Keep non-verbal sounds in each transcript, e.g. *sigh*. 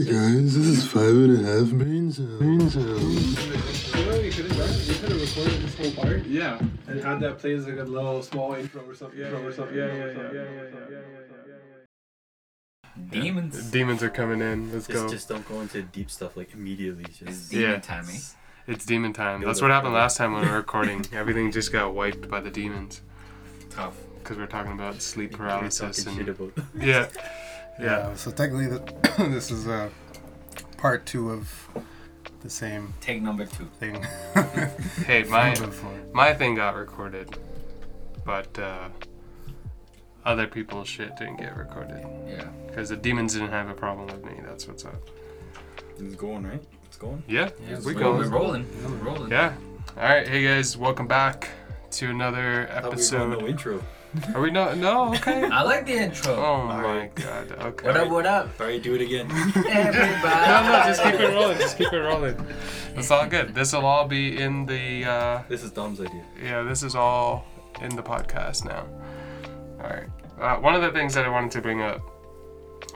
Hey guys, this is five and a half brain cells. Brain cells. You know, you could have done. You could have recorded this whole part Yeah. and had that play as like a little small intro or something. Yeah, yeah, or something. yeah, yeah, yeah, yeah, yeah, yeah, intro or yeah, something. Demons. Demons are coming in. Let's Just, go. just don't go into deep stuff like immediately. Just It's Just demon Yeah. time, eh? It's demon time. That's what happened last time when we were *laughs* recording. Everything just got wiped by the demons Tough. because we are talking about sleep paralysis talking shit and about. yeah, *laughs* *laughs* yeah. Yeah. So technically, the, *coughs* this is uh, part two of the same Take number two. thing. *laughs* Hey, my my thing got recorded, but uh, other people's shit didn't get recorded Yeah. because the demons didn't have a problem with me. That's what's up. It's going right. It's going. Yeah, yeah we we're, going. We're rolling. We're rolling. Yeah. All right, hey guys, welcome back to another I thought we were episode. no intro. Are we not? No, okay. *laughs* I like the intro. Oh my Alright. god. Okay. What up? What up? Alright, do it again. Everybody. No, no, just keep it rolling. Just keep it rolling. It's all good. This will all be in the. Uh, this is Dom's idea. yeah, this is all in the podcast now. All right. Uh, one of the things that I wanted to bring up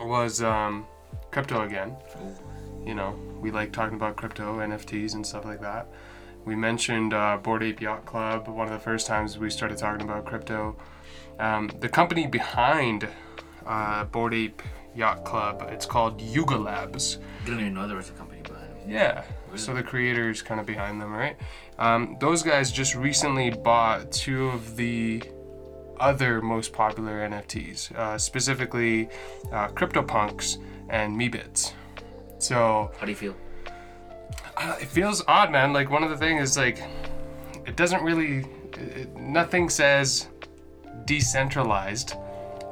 was um, crypto again. You know, we like talking about crypto, NFTs, and stuff like that. We mentioned uh, Bored Ape Yacht Club, one of the first times we started talking about crypto. Um, the company behind uh, Bored Ape Yacht Club, it's called Yuga Labs. Didn't even know there was a company behind it. Yeah. So the creators kind of behind them, right? Um, those guys just recently bought two of the other most popular NFTs, uh, specifically uh, CryptoPunks and Meebits. So How do you feel? uh, it feels odd, man. Like one of the things is like, it doesn't really, it, nothing says decentralized.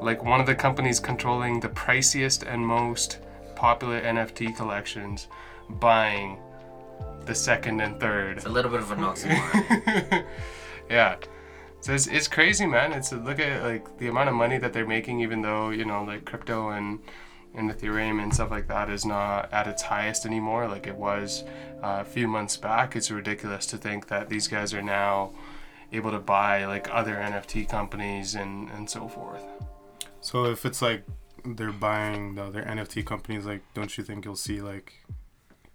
Like one of the companies controlling the priciest and most popular NFT collections, buying the second and third. It's a little bit of an oxymoron. *laughs* yeah. So it's, it's crazy, man. It's a look at like the amount of money that they're making, even though you know like crypto and and Ethereum and stuff like that is not at its highest anymore, like it was uh, a few months back. It's ridiculous to think that these guys are now able to buy like other NFT companies and and so forth. So if it's like they're buying the other NFT companies, like, don't you think you'll see like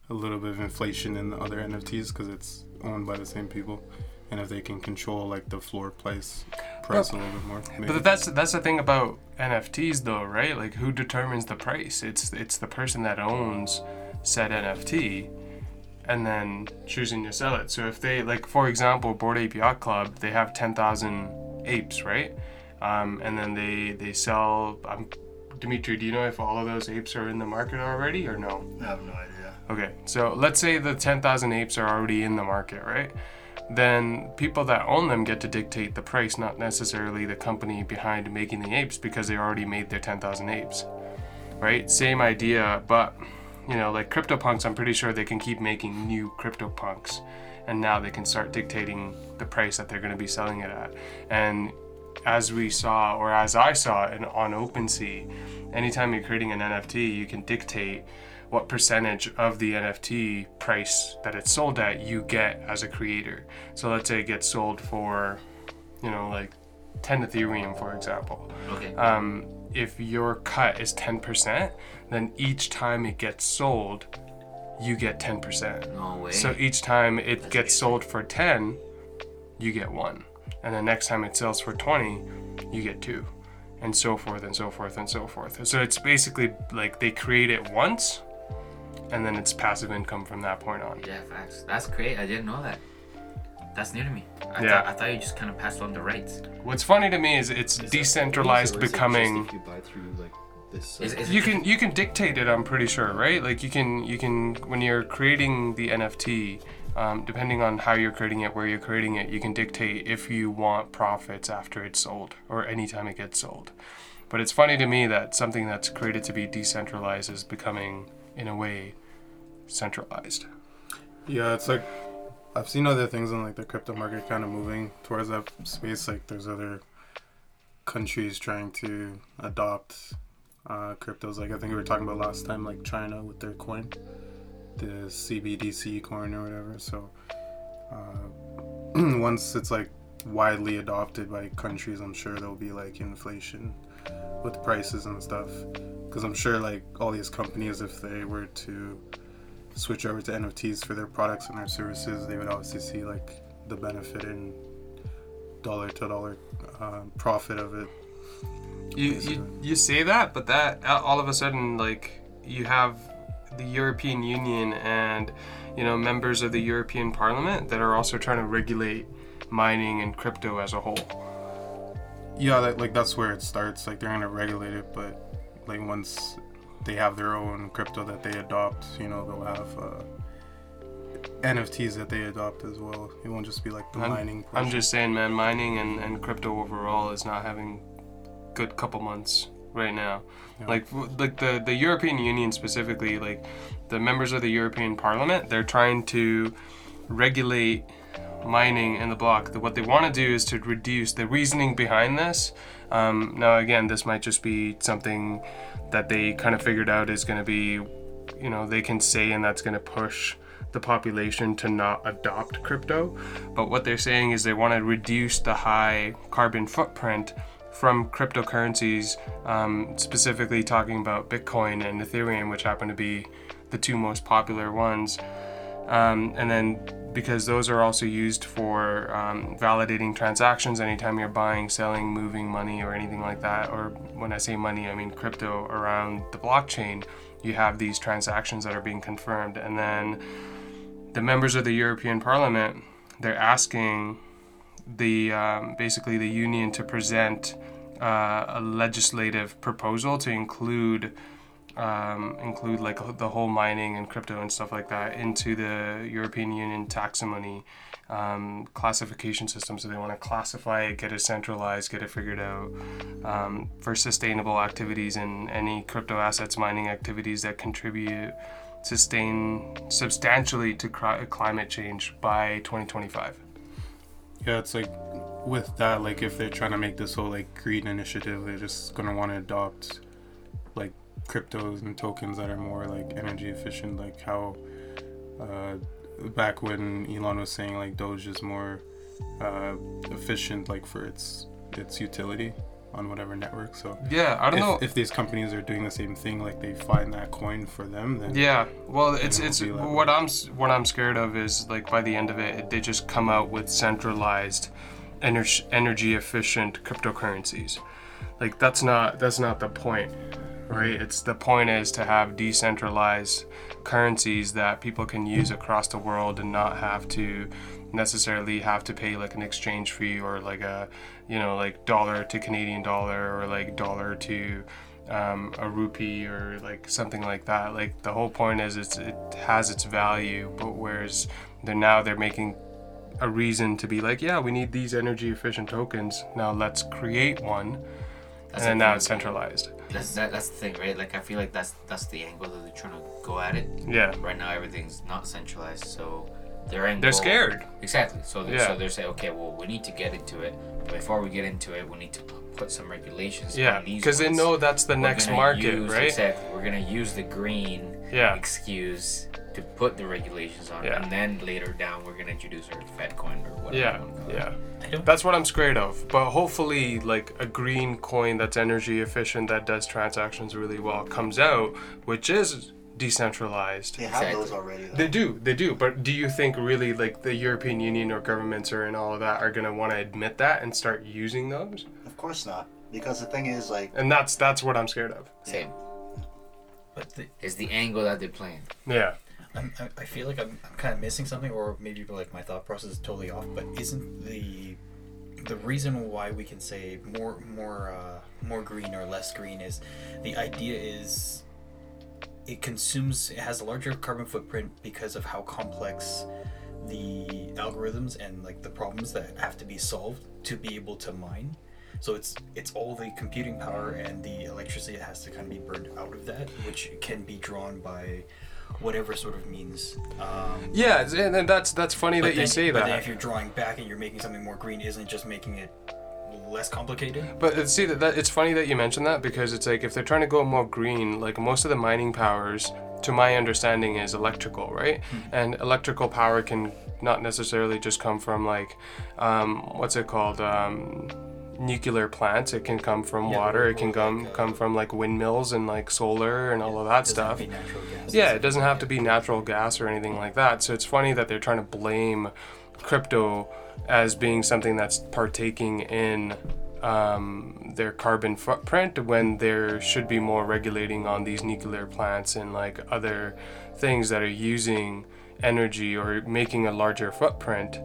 a little bit of inflation in the other NFTs because it's owned by the same people, and if they can control like the floor price price a little bit more. Maybe. But that's that's the thing about NFTs though, right? Like who determines the price? It's it's the person that owns said NFT and then choosing to sell it. So if they like for example, Bored Ape Yacht Club, they have 10,000 apes, right? Um, and then they they sell um, Dimitri, do you know if all of those apes are in the market already or no? I have no idea. Okay, so let's say the 10,000 apes are already in the market, right? Then people that own them get to dictate the price, not necessarily the company behind making the apes because they already made their 10,000 apes, right? Same idea, but you know, like CryptoPunks, I'm pretty sure they can keep making new CryptoPunks and now they can start dictating the price that they're going to be selling it at. And as we saw, or as I saw in, on OpenSea, anytime you're creating an NFT, you can dictate what percentage of the NFT price that it's sold at you get as a creator. So let's say it gets sold for, you know, like 10 Ethereum, for example. Okay. Um, if your cut is 10%, then each time it gets sold, you get 10%. no way. So each time it That's gets good. sold for 10, you get one. And the next time it sells for 20, you get two. And so forth and so forth and so forth. So it's basically like they create it once and then it's passive income from that point on. yeah, facts. That's great. I didn't know that. That's new to me. I Yeah. thought I thought you just kind of passed on the rights. What's funny to me is it's Is decentralized it becoming if you buy through like this. Is- is- you can you can dictate it i'm pretty sure right like you can you can when you're creating the nft um, depending on how you're creating it where you're creating it you can dictate if you want profits after it's sold or anytime it gets sold but it's funny to me that something that's created to be decentralized is becoming in a way centralized Yeah, it's like I've seen other things in like the crypto market kind of moving towards that space. Like there's other countries trying to adopt uh, cryptos. Like I think we were talking about last time, like China with their coin, the CBDC coin or whatever. So uh, *clears throat* once it's like widely adopted by countries, I'm sure there'll be like inflation with prices and stuff. because I'm sure like all these companies, if they were to switch over to NFTs for their products and their services, they would obviously see like the benefit in dollar to dollar uh, profit of it. You, you you say that, but that all of a sudden like you have the European Union and you know members of the European Parliament that are also trying to regulate mining and crypto as a whole. Yeah, that, like that's where it starts. Like they're gonna regulate it, but like once they have their own crypto that they adopt, you know, they'll have uh, NFTs that they adopt as well. It won't just be like the I'm, mining. I'm just saying, man, mining and, and crypto overall is not having good couple months right now. Yeah. Like like the the European Union specifically, like the members of the European Parliament, they're trying to regulate mining in the block. What they want to do is to reduce the reasoning behind this. Um, now, again, this might just be something that they kind of figured out is going to be, you know, they can say, and that's going to push the population to not adopt crypto. But what they're saying is they want to reduce the high carbon footprint from cryptocurrencies, um, specifically talking about Bitcoin and Ethereum, which happen to be the two most popular ones. Um, and then because those are also used for um, validating transactions anytime you're buying, selling, moving money or anything like that. Or when I say money, I mean crypto around the blockchain. You have these transactions that are being confirmed. And then the members of the European Parliament, they're asking the um, basically the union to present uh, a legislative proposal to include um, include like the whole mining and crypto and stuff like that into the European Union taxonomy um, classification system. So they want to classify it, get it centralized, get it figured out um, for sustainable activities and any crypto assets mining activities that contribute sustain substantially to cri- climate change by 2025. Yeah, it's like with that, like if they're trying to make this whole like green initiative, they're just gonna want to adopt cryptos and tokens that are more like energy efficient, like how uh, back when Elon was saying like Doge is more uh, efficient, like for its its utility on whatever network. So Yeah, I don't if, know. if these companies are doing the same thing, like they find that coin for them, then Yeah, well, it's it's what I'm what I'm scared of is like by the end of it, they just come out with centralized, energy energy efficient cryptocurrencies. Like that's not that's not the point, right? It's the point is to have decentralized currencies that people can use across the world and not have to necessarily have to pay like an exchange fee or like a you know like dollar to Canadian dollar or like dollar to um, a rupee or like something like that. Like the whole point is it's, it has its value, but whereas they're now they're making a reason to be like, yeah, we need these energy efficient tokens. Now let's create one, That's and then now it's centralized. That's that, that's the thing, right? Like I feel like that's that's the angle that they're trying to go at it. Yeah, Right now, everything's not centralized, so their angle. they're scared. Exactly. So they're, Yeah. so they're saying, okay, well, we need to get into it, but before we get into it, we need to put some regulations. Yeah, because they know that's the We're next market, use- right? Exactly. We're gonna use the green Yeah. excuse to put the regulations on, Yeah. and then later down we're gonna introduce our Fed coin or whatever. Yeah, you wanna call it. yeah. That's what I'm scared of. But hopefully, like a green coin that's energy efficient that does transactions really well comes out, which is decentralized. They have Exactly. those already. Though. They do, they do. But do you think really like the European Union or governments or and all of that are gonna want to admit that and start using those? Of course not, because the thing is, like, And that's that's what I'm scared of. Same. But the, Is the angle that they're playing. Yeah. I'm, I I feel like I'm, I'm kind of missing something, or maybe like my thought process is totally off. But isn't the the reason why we can say more more uh, more green or less green is the idea is it consumes it has a larger carbon footprint because of how complex the algorithms and like the problems that have to be solved to be able to mine so it's it's all the computing power and the electricity that has to kind of be burned out of that which can be drawn by whatever sort of means um, Yeah, and and that's that's funny that you then- say but that. then if you're drawing back and you're making something more green isn't just making it less complicated But uh, see that, that it's funny that you mentioned that because it's like if they're trying to go more green, like most of the mining powers, to my understanding, is electrical, right? And electrical power can not necessarily just come from like, um, what's it called? Um, nuclear plants. It can come from Yeah, water. It can come like, uh, come from like windmills and like solar and all of that stuff. to be natural gas. Yeah, it doesn't have to be natural gas or anything like that. So it's funny that they're trying to blame crypto as being something that's partaking in um, their carbon footprint when there should be more regulating on these nuclear plants and like other things that are using energy or making a larger footprint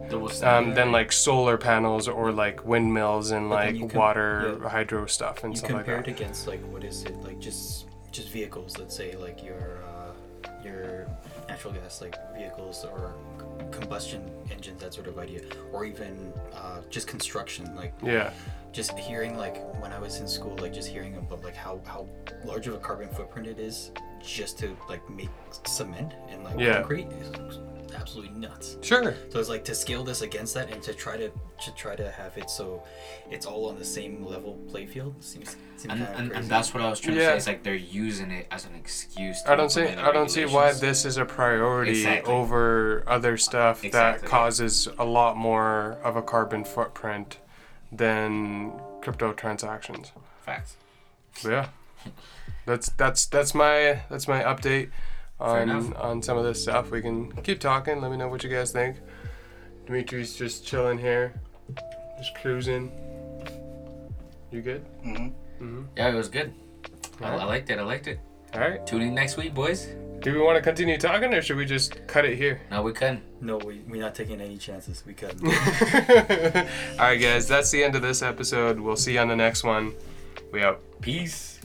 um, than like solar panels or like windmills and But like water yeah. hydro stuff and you stuff like that. it against like what is it like just just vehicles let's say like your uh, your natural gas like vehicles or c- combustion engines that sort of idea or even uh, just construction like Yeah, just hearing like when I was in school, like just hearing about like how how large of a carbon footprint it is just to like make cement and like Yeah. concrete is absolutely nuts. sure. So it's like to scale this against that and to try to to try to have it so it's all on the same level play field seems seems and, kind of and, crazy. and that's what I was trying to say. It's like they're using it as an excuse. To I don't see. I don't see why this is a priority Exactly. over other stuff that causes a lot more of a carbon footprint than crypto transactions. Facts. But yeah, that's that's that's my that's my update on on some of this stuff. We can keep talking. Let me know what you guys think. Dimitri's just chilling here, just cruising. You good? hmm Yeah, it was good. I, Alright. I liked it. I liked it. All right. Tune in next week, boys. Do we want to continue talking, or should we just cut it here? No, we can. no, we we're not taking any chances. We couldn't. *laughs* All right, guys, that's the end of this episode. We'll see you on the next one. We out. Peace.